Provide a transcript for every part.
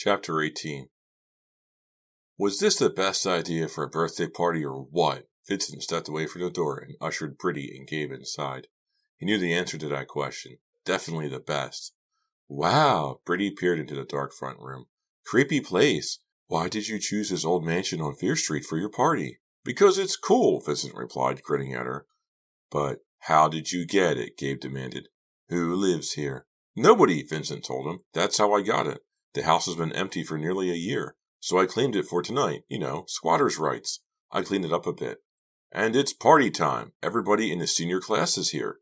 Chapter 18 Was this the best idea for a birthday party or what? Vincent stepped away from the door and ushered Britty and Gabe inside. He knew the answer to that question. Definitely the best. Wow! Britty peered into the dark front room. Creepy place. Why did you choose this old mansion on Fear Street for your party? Because it's cool, Vincent replied, grinning at her. But how did you get it? Gabe demanded. Who lives here? Nobody, Vincent told him. That's how I got it. The house has been empty for nearly a year, so I claimed it for tonight. You know, squatter's rights. I cleaned it up a bit. And it's party time. Everybody in the senior class is here.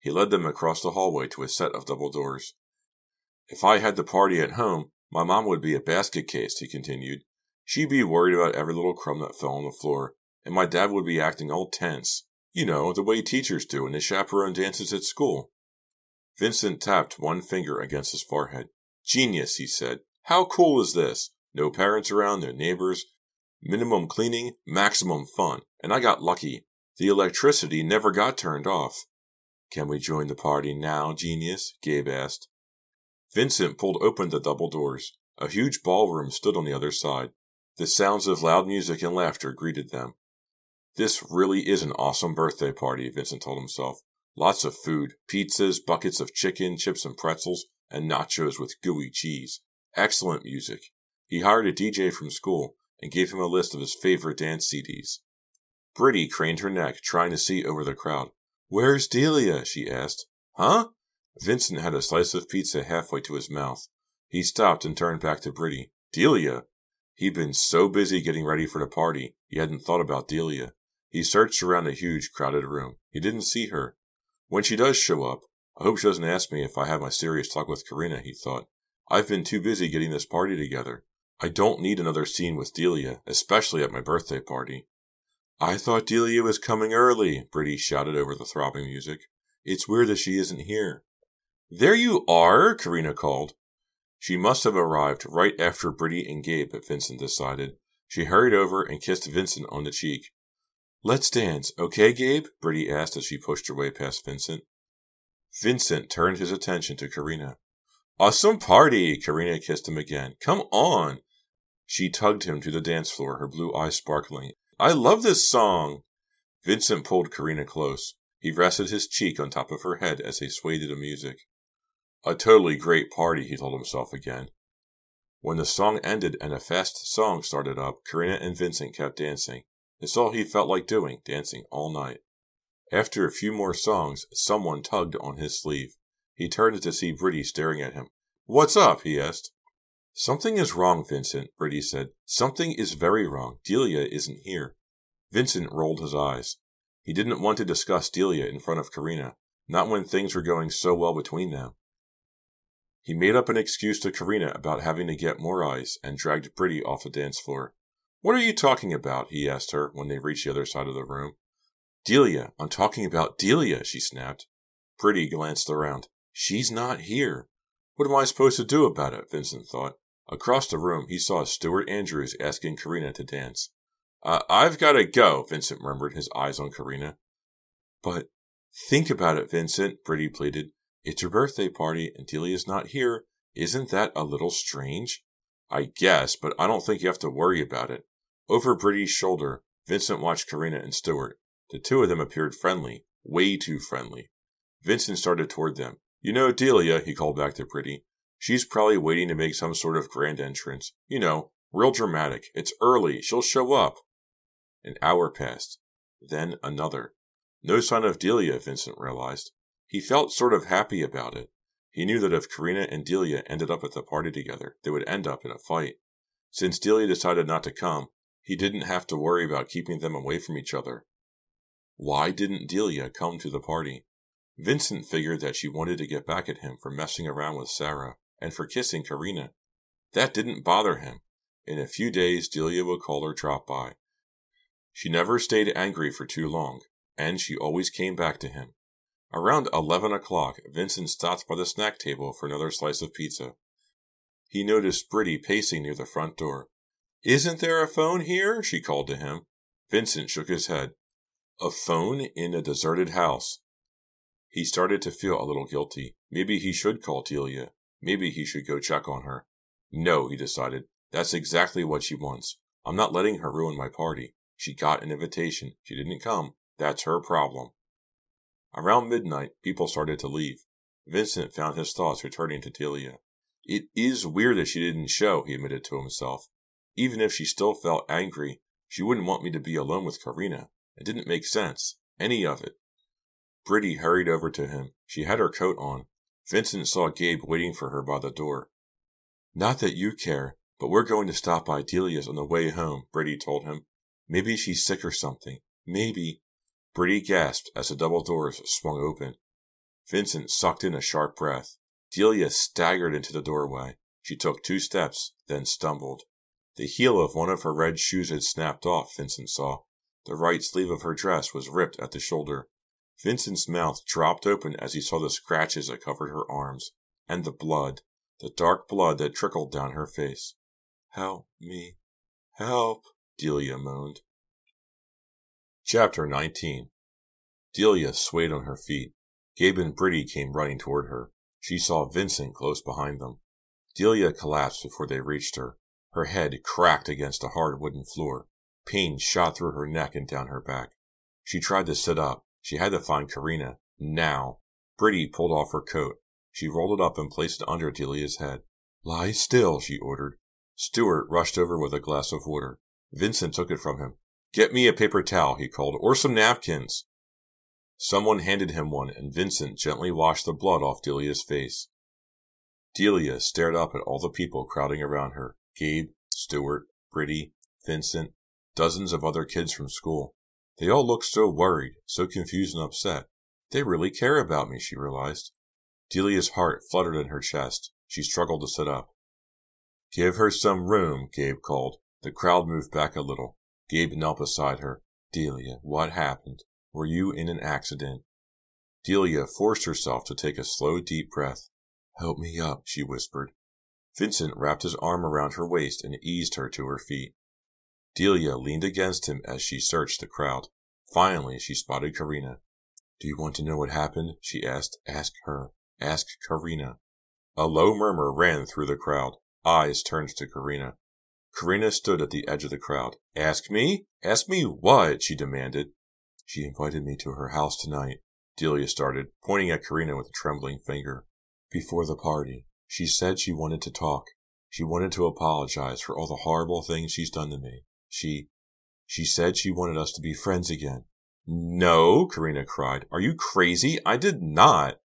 He led them across the hallway to a set of double doors. If I had the party at home, my mom would be a basket case, he continued. She'd be worried about every little crumb that fell on the floor, and my dad would be acting all tense. You know, the way teachers do when the chaperone dances at school. Vincent tapped one finger against his forehead. Genius, he said. How cool is this? No parents around, no neighbors. Minimum cleaning, maximum fun. And I got lucky. The electricity never got turned off. Can we join the party now, genius? Gabe asked. Vincent pulled open the double doors. A huge ballroom stood on the other side. The sounds of loud music and laughter greeted them. This really is an awesome birthday party, Vincent told himself. Lots of food, pizzas, buckets of chicken, chips and pretzels, and nachos with gooey cheese. Excellent music. He hired a DJ from school and gave him a list of his favorite dance CDs. Britty craned her neck, trying to see over the crowd. Where's Delia? she asked. Huh? Vincent had a slice of pizza halfway to his mouth. He stopped and turned back to Britty. Delia? He'd been so busy getting ready for the party, he hadn't thought about Delia. He searched around the huge, crowded room. He didn't see her. When she does show up, I hope she doesn't ask me if I have my serious talk with Karina, he thought. I've been too busy getting this party together. I don't need another scene with Delia, especially at my birthday party. I thought Delia was coming early, Britty shouted over the throbbing music. It's weird that she isn't here. There you are, Karina called. She must have arrived right after Britty and Gabe, Vincent decided. She hurried over and kissed Vincent on the cheek. Let's dance, okay, Gabe? Britty asked as she pushed her way past Vincent. Vincent turned his attention to Karina. Awesome party! Karina kissed him again. Come on! She tugged him to the dance floor, her blue eyes sparkling. I love this song! Vincent pulled Karina close. He rested his cheek on top of her head as they swayed to the music. A totally great party, he told himself again. When the song ended and a fast song started up, Karina and Vincent kept dancing. It's all he felt like doing, dancing all night. After a few more songs, someone tugged on his sleeve. He turned to see Britty staring at him. What's up? he asked. Something is wrong, Vincent, Britty said. Something is very wrong. Delia isn't here. Vincent rolled his eyes. He didn't want to discuss Delia in front of Karina, not when things were going so well between them. He made up an excuse to Karina about having to get more ice and dragged Britty off the dance floor. What are you talking about? he asked her when they reached the other side of the room. Delia, I'm talking about Delia, she snapped. Britty glanced around. She's not here. What am I supposed to do about it? Vincent thought. Across the room, he saw Stuart Andrews asking Karina to dance. Uh, I've got to go, Vincent murmured, his eyes on Karina. But think about it, Vincent, Britty pleaded. It's your birthday party and Delia's not here. Isn't that a little strange? I guess, but I don't think you have to worry about it. Over Britty's shoulder, Vincent watched Karina and Stuart. The two of them appeared friendly, way too friendly. Vincent started toward them. You know Delia, he called back to Britty. She's probably waiting to make some sort of grand entrance. You know, real dramatic. It's early. She'll show up. An hour passed. Then another. No sign of Delia, Vincent realized. He felt sort of happy about it. He knew that if Karina and Delia ended up at the party together, they would end up in a fight. Since Delia decided not to come, he didn't have to worry about keeping them away from each other. Why didn't Delia come to the party? Vincent figured that she wanted to get back at him for messing around with Sarah and for kissing Karina. That didn't bother him. In a few days, Delia would call or drop by. She never stayed angry for too long, and she always came back to him. Around eleven o'clock, Vincent stopped by the snack table for another slice of pizza. He noticed Bridie pacing near the front door. Isn't there a phone here? she called to him. Vincent shook his head. A phone in a deserted house. He started to feel a little guilty. Maybe he should call Delia. Maybe he should go check on her. No, he decided. That's exactly what she wants. I'm not letting her ruin my party. She got an invitation. She didn't come. That's her problem. Around midnight, people started to leave. Vincent found his thoughts returning to Delia. It is weird that she didn't show, he admitted to himself. Even if she still felt angry, she wouldn't want me to be alone with Karina. It didn't make sense. Any of it. Britty hurried over to him. She had her coat on. Vincent saw Gabe waiting for her by the door. Not that you care, but we're going to stop by Delia's on the way home, Britty told him. Maybe she's sick or something. Maybe. Britty gasped as the double doors swung open. Vincent sucked in a sharp breath. Delia staggered into the doorway. She took two steps, then stumbled. The heel of one of her red shoes had snapped off, Vincent saw. The right sleeve of her dress was ripped at the shoulder. Vincent's mouth dropped open as he saw the scratches that covered her arms, and the blood, the dark blood that trickled down her face. Help me, help, Delia moaned. Chapter 19 Delia swayed on her feet. Gabe and Britty came running toward her. She saw Vincent close behind them. Delia collapsed before they reached her. Her head cracked against a hard wooden floor. Pain shot through her neck and down her back. She tried to sit up. She had to find Karina. Now. Britty pulled off her coat. She rolled it up and placed it under Delia's head. Lie still, she ordered. Stewart rushed over with a glass of water. Vincent took it from him. Get me a paper towel, he called, or some napkins. Someone handed him one, and Vincent gently washed the blood off Delia's face. Delia stared up at all the people crowding around her Gabe, Stewart, Britty, Vincent, dozens of other kids from school. They all looked so worried, so confused and upset. They really care about me, she realized. Delia's heart fluttered in her chest. She struggled to sit up. Give her some room, Gabe called. The crowd moved back a little. Gabe knelt beside her. Delia, what happened? Were you in an accident? Delia forced herself to take a slow, deep breath. Help me up, she whispered. Vincent wrapped his arm around her waist and eased her to her feet. Delia leaned against him as she searched the crowd. Finally, she spotted Karina. Do you want to know what happened? she asked. Ask her. Ask Karina. A low murmur ran through the crowd. Eyes turned to Karina. Karina stood at the edge of the crowd. Ask me? Ask me what? she demanded. She invited me to her house tonight, Delia started, pointing at Karina with a trembling finger. Before the party, she said she wanted to talk. She wanted to apologize for all the horrible things she's done to me. She, she said she wanted us to be friends again. No, Karina cried. Are you crazy? I did not.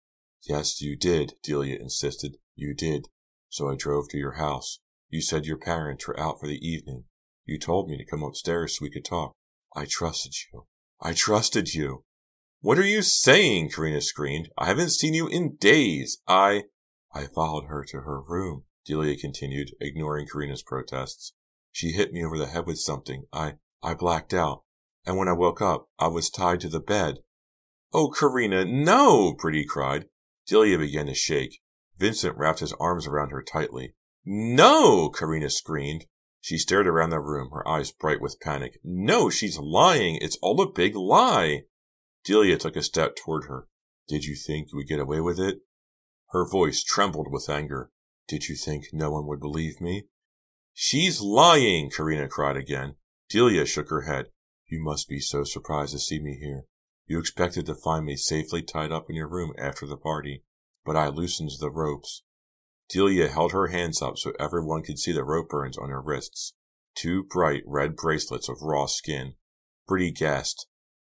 Yes, you did, Delia insisted. You did. So I drove to your house. You said your parents were out for the evening. You told me to come upstairs so we could talk. I trusted you. I trusted you. What are you saying? Karina screamed. I haven't seen you in days. I. I followed her to her room, Delia continued, ignoring Karina's protests. She hit me over the head with something. I. I blacked out. And when I woke up, I was tied to the bed. Oh, Karina, no! Britty cried. Delia began to shake. Vincent wrapped his arms around her tightly. No! Karina screamed. She stared around the room, her eyes bright with panic. No, she's lying. It's all a big lie. Delia took a step toward her. Did you think you would get away with it? Her voice trembled with anger. Did you think no one would believe me? She's lying, Karina cried again. Delia shook her head. You must be so surprised to see me here. You expected to find me safely tied up in your room after the party, but I loosened the ropes. Delia held her hands up so everyone could see the rope burns on her wrists. Two bright red bracelets of raw skin. Britty gasped.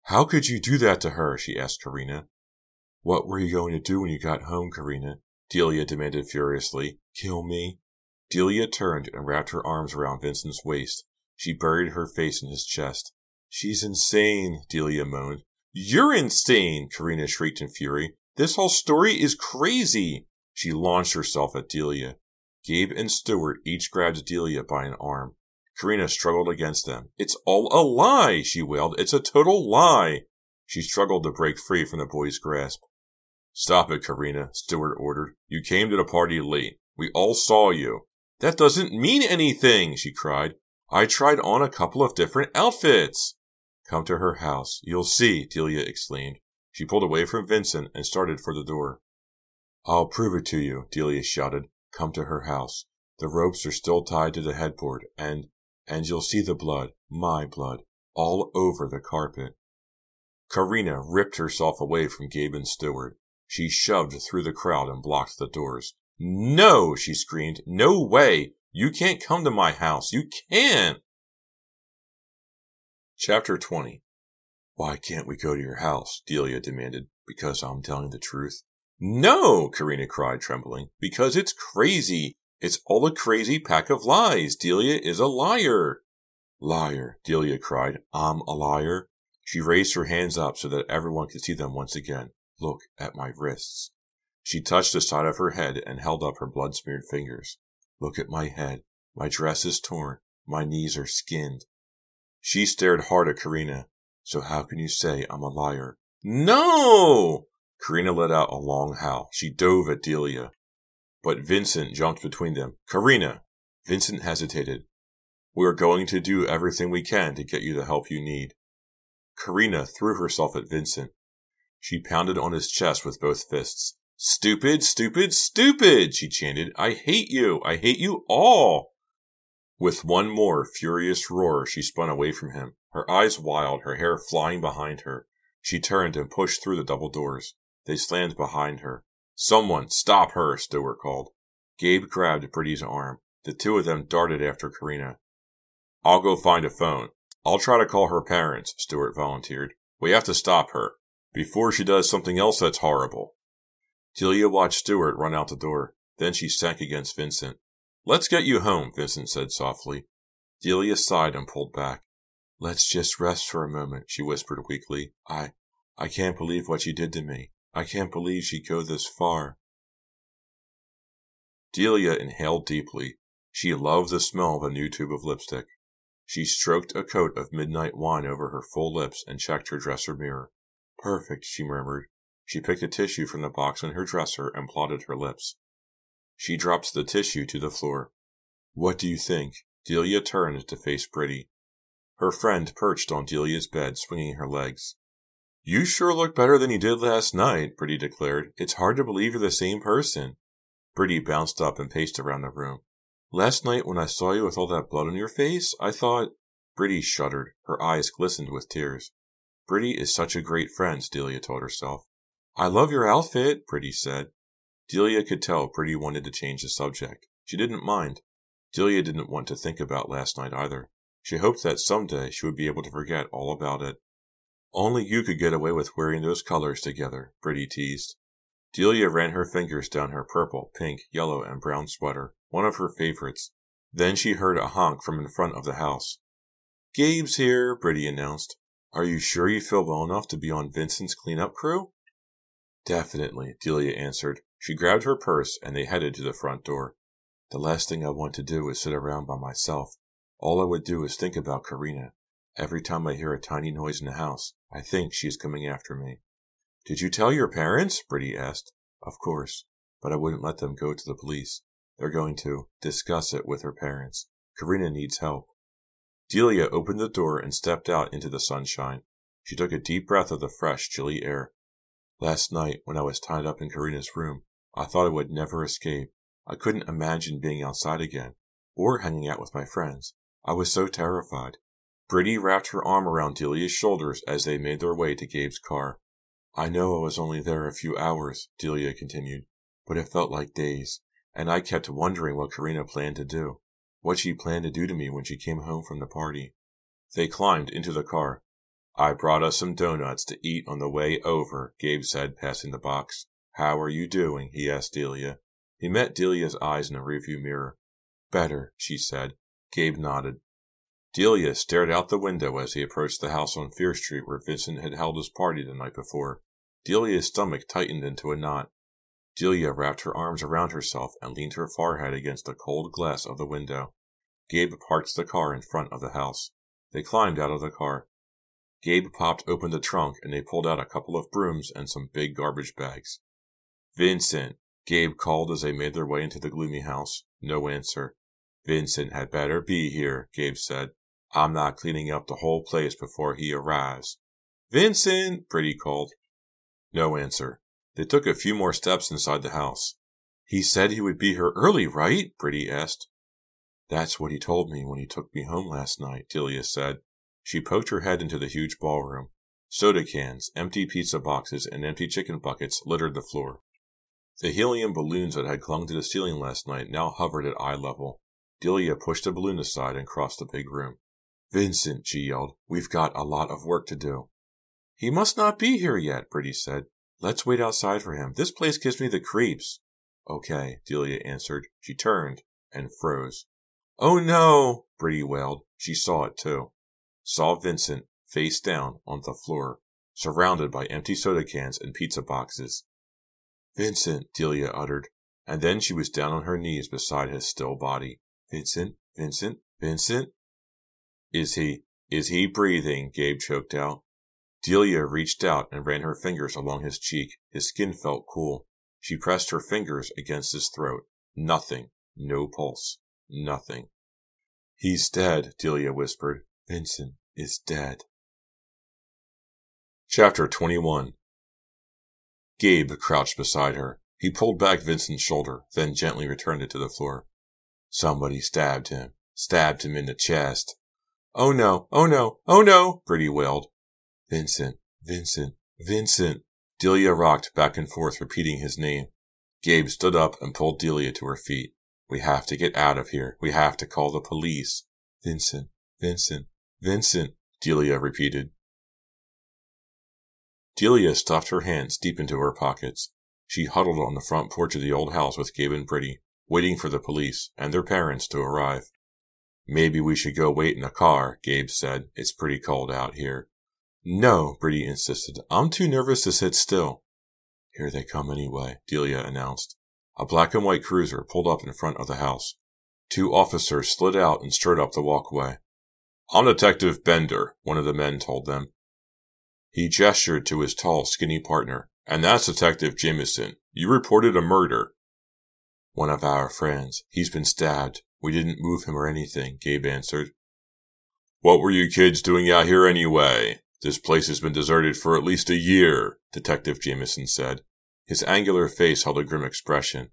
How could you do that to her? she asked Karina. What were you going to do when you got home, Karina? Delia demanded furiously. Kill me? Delia turned and wrapped her arms around Vincent's waist. She buried her face in his chest. She's insane, Delia moaned. You're insane, Karina shrieked in fury. This whole story is crazy. She launched herself at Delia. Gabe and Stewart each grabbed Delia by an arm. Karina struggled against them. It's all a lie, she wailed. It's a total lie. She struggled to break free from the boy's grasp. Stop it, Karina, Stewart ordered. You came to the party late. We all saw you. That doesn't mean anything, she cried. I tried on a couple of different outfits. Come to her house. You'll see, Delia exclaimed. She pulled away from Vincent and started for the door. I'll prove it to you, Delia shouted. Come to her house. The ropes are still tied to the headboard, and, and you'll see the blood, my blood, all over the carpet. Karina ripped herself away from Gabe and Stewart. She shoved through the crowd and blocked the doors. No, she screamed. No way. You can't come to my house. You can't. Chapter 20 Why can't we go to your house? Delia demanded. Because I'm telling the truth. No, Karina cried, trembling. Because it's crazy. It's all a crazy pack of lies. Delia is a liar. Liar, Delia cried. I'm a liar. She raised her hands up so that everyone could see them once again. Look at my wrists. She touched the side of her head and held up her blood smeared fingers. Look at my head. My dress is torn. My knees are skinned. She stared hard at Karina. So how can you say I'm a liar? No! Karina let out a long howl. She dove at Delia. But Vincent jumped between them. Karina! Vincent hesitated. We are going to do everything we can to get you the help you need. Karina threw herself at Vincent. She pounded on his chest with both fists. Stupid, stupid, stupid, she chanted. I hate you. I hate you all. With one more furious roar, she spun away from him, her eyes wild, her hair flying behind her. She turned and pushed through the double doors. They slammed behind her. Someone, stop her, Stewart called. Gabe grabbed Brittany's arm. The two of them darted after Karina. I'll go find a phone. I'll try to call her parents, Stewart volunteered. We have to stop her before she does something else that's horrible. Delia watched Stewart run out the door. Then she sank against Vincent. Let's get you home, Vincent said softly. Delia sighed and pulled back. Let's just rest for a moment, she whispered weakly. I, I can't believe what she did to me. I can't believe she'd go this far. Delia inhaled deeply. She loved the smell of a new tube of lipstick. She stroked a coat of midnight wine over her full lips and checked her dresser mirror. Perfect, she murmured. She picked a tissue from the box in her dresser and plotted her lips. She dropped the tissue to the floor. What do you think? Delia turned to face Britty. Her friend perched on Delia's bed, swinging her legs. You sure look better than you did last night, Britty declared. It's hard to believe you're the same person. Britty bounced up and paced around the room. Last night when I saw you with all that blood on your face, I thought. Britty shuddered. Her eyes glistened with tears. Britty is such a great friend, Delia told herself. I love your outfit, Britty said. Delia could tell Britty wanted to change the subject. She didn't mind. Delia didn't want to think about last night either. She hoped that someday she would be able to forget all about it. Only you could get away with wearing those colors together, Britty teased. Delia ran her fingers down her purple, pink, yellow, and brown sweater one of her favorites. Then she heard a honk from in front of the house. Gabe's here, Britty announced. Are you sure you feel well enough to be on Vincent's cleanup crew? Definitely, Delia answered. She grabbed her purse and they headed to the front door. The last thing I want to do is sit around by myself. All I would do is think about Karina. Every time I hear a tiny noise in the house, I think she is coming after me. Did you tell your parents? Britty asked. Of course, but I wouldn't let them go to the police. They're going to discuss it with her parents. Karina needs help. Delia opened the door and stepped out into the sunshine. She took a deep breath of the fresh, chilly air. Last night, when I was tied up in Karina's room, I thought I would never escape. I couldn't imagine being outside again, or hanging out with my friends. I was so terrified. Britty wrapped her arm around Delia's shoulders as they made their way to Gabe's car. I know I was only there a few hours, Delia continued, but it felt like days and I kept wondering what Karina planned to do, what she planned to do to me when she came home from the party. They climbed into the car. I brought us some doughnuts to eat on the way over, Gabe said, passing the box. How are you doing? he asked Delia. He met Delia's eyes in the rearview mirror. Better, she said. Gabe nodded. Delia stared out the window as he approached the house on Fear Street where Vincent had held his party the night before. Delia's stomach tightened into a knot. Delia wrapped her arms around herself and leaned her forehead against the cold glass of the window. Gabe parked the car in front of the house. They climbed out of the car. Gabe popped open the trunk and they pulled out a couple of brooms and some big garbage bags. Vincent, Gabe called as they made their way into the gloomy house. No answer. Vincent had better be here, Gabe said. I'm not cleaning up the whole place before he arrives. Vincent, Britty called. No answer. They took a few more steps inside the house. He said he would be here early, right? Britty asked. That's what he told me when he took me home last night, Delia said. She poked her head into the huge ballroom. Soda cans, empty pizza boxes, and empty chicken buckets littered the floor. The helium balloons that had clung to the ceiling last night now hovered at eye level. Delia pushed a balloon aside and crossed the big room. Vincent, she yelled, we've got a lot of work to do. He must not be here yet, Britty said. Let's wait outside for him. This place gives me the creeps. Okay, Delia answered. She turned and froze. Oh no, Britty wailed. She saw it too. Saw Vincent face down on the floor, surrounded by empty soda cans and pizza boxes. Vincent, Delia uttered, and then she was down on her knees beside his still body. Vincent, Vincent, Vincent. Is he, is he breathing? Gabe choked out. Delia reached out and ran her fingers along his cheek. His skin felt cool. She pressed her fingers against his throat. Nothing. No pulse. Nothing. He's dead, Delia whispered. Vincent is dead. Chapter 21 Gabe crouched beside her. He pulled back Vincent's shoulder, then gently returned it to the floor. Somebody stabbed him. Stabbed him in the chest. Oh no, oh no, oh no, Britty wailed. Vincent, Vincent, Vincent. Delia rocked back and forth, repeating his name. Gabe stood up and pulled Delia to her feet. We have to get out of here. We have to call the police. Vincent, Vincent, Vincent, Delia repeated. Delia stuffed her hands deep into her pockets. She huddled on the front porch of the old house with Gabe and Britty, waiting for the police and their parents to arrive. Maybe we should go wait in a car, Gabe said. It's pretty cold out here. No, Britty insisted. I'm too nervous to sit still. Here they come anyway, Delia announced. A black and white cruiser pulled up in front of the house. Two officers slid out and strode up the walkway. I'm Detective Bender, one of the men told them. He gestured to his tall, skinny partner. And that's Detective Jameson. You reported a murder. One of our friends. He's been stabbed. We didn't move him or anything, Gabe answered. What were you kids doing out here anyway? This place has been deserted for at least a year, Detective Jameson said. His angular face held a grim expression.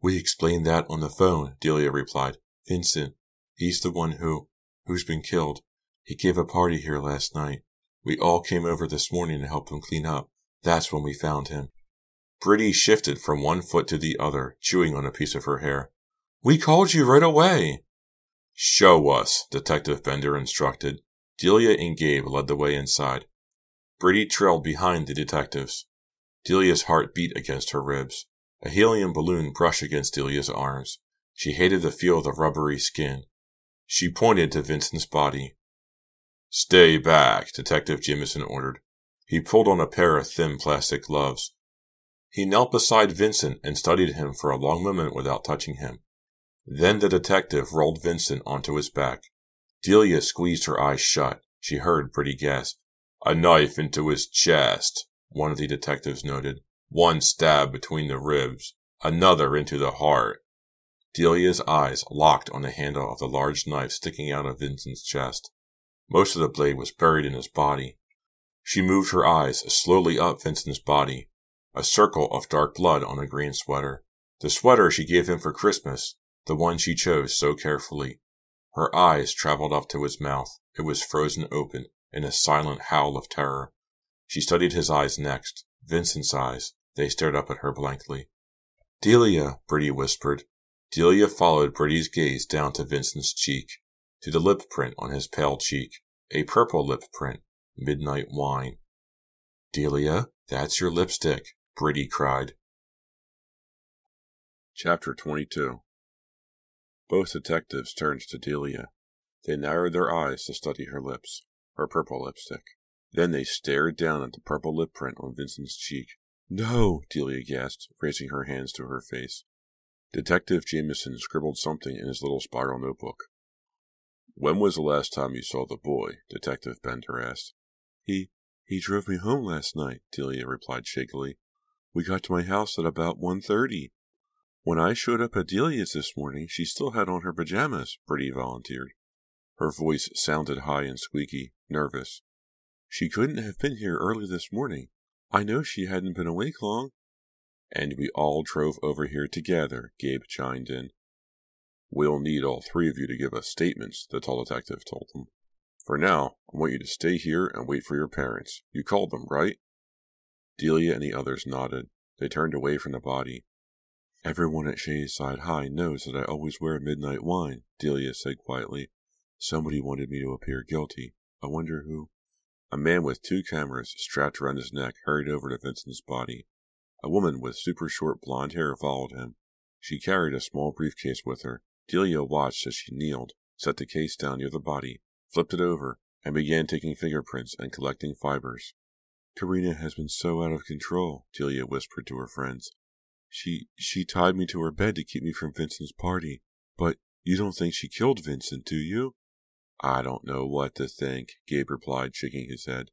We explained that on the phone, Delia replied. Vincent, he's the one who, who's been killed. He gave a party here last night. We all came over this morning to help him clean up. That's when we found him. Britty shifted from one foot to the other, chewing on a piece of her hair. We called you right away. Show us, Detective Bender instructed. Delia and Gabe led the way inside. Britty trailed behind the detectives. Delia's heart beat against her ribs. A helium balloon brushed against Delia's arms. She hated the feel of the rubbery skin. She pointed to Vincent's body. Stay back, Detective Jameson ordered. He pulled on a pair of thin plastic gloves. He knelt beside Vincent and studied him for a long moment without touching him. Then the detective rolled Vincent onto his back. Delia squeezed her eyes shut. She heard Britty gasp. A knife into his chest, one of the detectives noted. One stab between the ribs, another into the heart. Delia's eyes locked on the handle of the large knife sticking out of Vincent's chest. Most of the blade was buried in his body. She moved her eyes slowly up Vincent's body, a circle of dark blood on a green sweater. The sweater she gave him for Christmas, the one she chose so carefully. Her eyes traveled up to his mouth. It was frozen open in a silent howl of terror. She studied his eyes next, Vincent's eyes. They stared up at her blankly. Delia, Britty whispered. Delia followed Britty's gaze down to Vincent's cheek to the lip print on his pale cheek, a purple lip print, midnight wine. Delia, that's your lipstick, Britty cried. Chapter 22 Both detectives turned to Delia. They narrowed their eyes to study her lips, her purple lipstick. Then they stared down at the purple lip print on Vincent's cheek. No, Delia gasped, raising her hands to her face. Detective Jameson scribbled something in his little spiral notebook. When was the last time you saw the boy? Detective Bender asked. He he drove me home last night, Delia replied shakily. We got to my house at about one thirty. When I showed up at Delia's this morning, she still had on her pajamas, Britty volunteered. Her voice sounded high and squeaky, nervous. She couldn't have been here early this morning. I know she hadn't been awake long. And we all drove over here together, Gabe chimed in. We'll need all three of you to give us statements, the tall detective told them. For now, I want you to stay here and wait for your parents. You called them, right? Delia and the others nodded. They turned away from the body. Everyone at Shadyside High knows that I always wear midnight wine, Delia said quietly. Somebody wanted me to appear guilty. I wonder who. A man with two cameras strapped around his neck hurried over to Vincent's body. A woman with super short blonde hair followed him. She carried a small briefcase with her. Delia watched as she kneeled, set the case down near the body, flipped it over, and began taking fingerprints and collecting fibers. Karina has been so out of control, Delia whispered to her friends. She she tied me to her bed to keep me from Vincent's party. But you don't think she killed Vincent, do you? I don't know what to think, Gabe replied, shaking his head.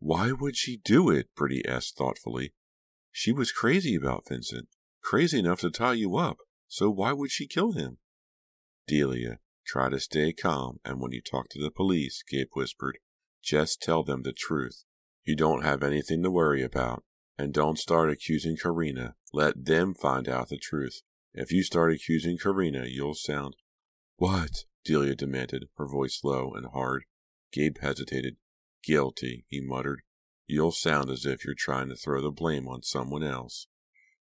Why would she do it? Britty asked thoughtfully. She was crazy about Vincent, crazy enough to tie you up, so why would she kill him? Delia, try to stay calm, and when you talk to the police, Gabe whispered, just tell them the truth. You don't have anything to worry about. And don't start accusing Karina. Let them find out the truth. If you start accusing Karina, you'll sound. What? Delia demanded, her voice low and hard. Gabe hesitated. Guilty, he muttered. You'll sound as if you're trying to throw the blame on someone else.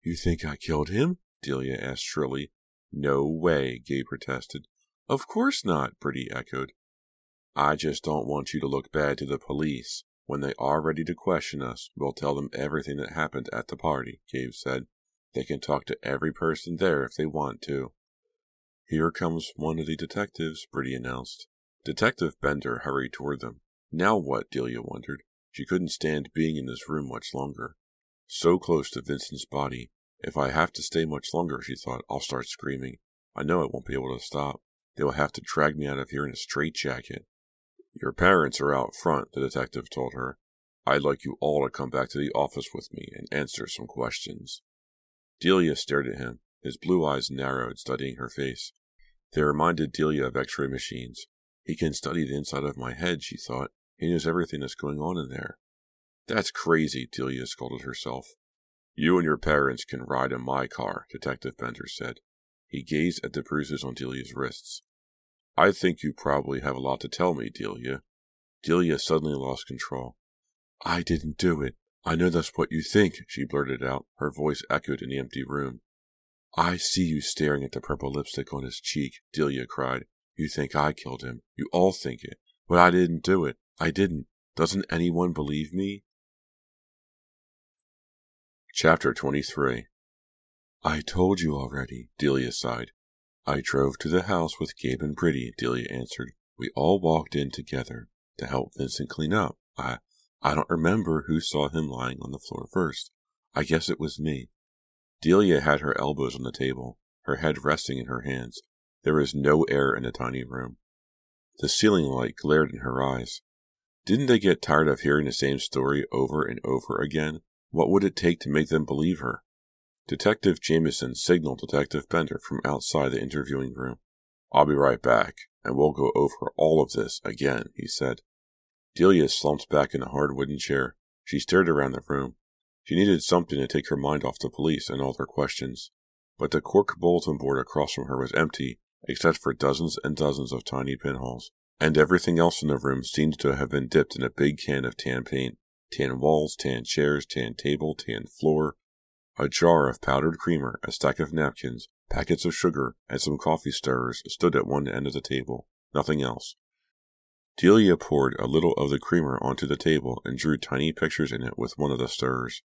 You think I killed him? Delia asked shrilly. No way, Gabe protested. Of course not, Britty echoed. I just don't want you to look bad to the police. When they are ready to question us, we'll tell them everything that happened at the party, Gabe said. They can talk to every person there if they want to. Here comes one of the detectives, Britty announced. Detective Bender hurried toward them. Now what, Delia wondered. She couldn't stand being in this room much longer. So close to Vincent's body. If I have to stay much longer, she thought, I'll start screaming. I know I won't be able to stop. They will have to drag me out of here in a straitjacket. Your parents are out front, the detective told her. I'd like you all to come back to the office with me and answer some questions. Delia stared at him, his blue eyes narrowed, studying her face. They reminded Delia of x ray machines. He can study the inside of my head, she thought. He knows everything that's going on in there. That's crazy, Delia scolded herself. You and your parents can ride in my car, Detective Bender said. He gazed at the bruises on Delia's wrists. I think you probably have a lot to tell me, Delia. Delia suddenly lost control. I didn't do it. I know that's what you think, she blurted out. Her voice echoed in the empty room. I see you staring at the purple lipstick on his cheek, Delia cried. You think I killed him. You all think it. But I didn't do it. I didn't. Doesn't anyone believe me? Chapter 23 I told you already, Delia sighed. I drove to the house with Gabe and Britty, Delia answered. We all walked in together to help Vincent clean up. I I don't remember who saw him lying on the floor first. I guess it was me. Delia had her elbows on the table, her head resting in her hands. There was no air in the tiny room. The ceiling light glared in her eyes. Didn't they get tired of hearing the same story over and over again? What would it take to make them believe her? Detective Jameson signaled Detective Bender from outside the interviewing room. I'll be right back, and we'll go over all of this again, he said. Delia slumped back in a hard wooden chair. She stared around the room. She needed something to take her mind off the police and all their questions. But the cork bulletin board across from her was empty, except for dozens and dozens of tiny pinholes. And everything else in the room seemed to have been dipped in a big can of tan paint. Tan walls, tan chairs, tan table, tan floor, a jar of powdered creamer, a stack of napkins, packets of sugar, and some coffee stirrers stood at one end of the table. Nothing else. Delia poured a little of the creamer onto the table and drew tiny pictures in it with one of the stirrers.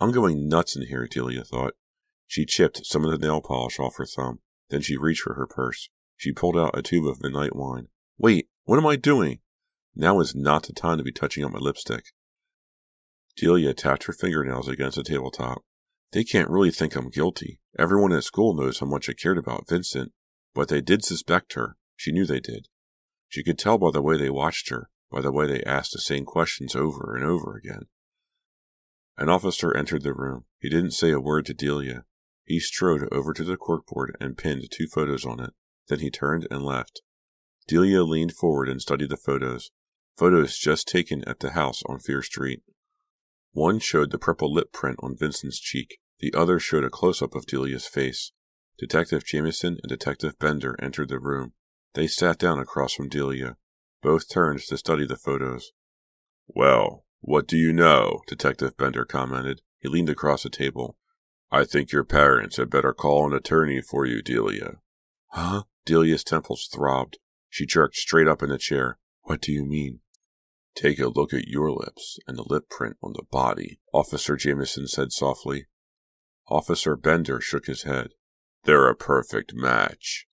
I'm going nuts in here, Delia thought. She chipped some of the nail polish off her thumb. Then she reached for her purse. She pulled out a tube of midnight wine. Wait, what am I doing? Now is not the time to be touching up my lipstick. Delia tapped her fingernails against the tabletop. They can't really think I'm guilty. Everyone at school knows how much I cared about Vincent, but they did suspect her. She knew they did. She could tell by the way they watched her, by the way they asked the same questions over and over again. An officer entered the room. He didn't say a word to Delia. He strode over to the corkboard and pinned two photos on it. Then he turned and left. Delia leaned forward and studied the photos. Photos just taken at the house on Fear Street. One showed the purple lip print on Vincent's cheek. The other showed a close-up of Delia's face. Detective Jameson and Detective Bender entered the room. They sat down across from Delia. Both turned to study the photos. Well, what do you know? Detective Bender commented. He leaned across the table. I think your parents had better call an attorney for you, Delia. Huh? Delia's temples throbbed. She jerked straight up in the chair. What do you mean? Take a look at your lips and the lip print on the body, Officer Jameson said softly. Officer Bender shook his head. They're a perfect match.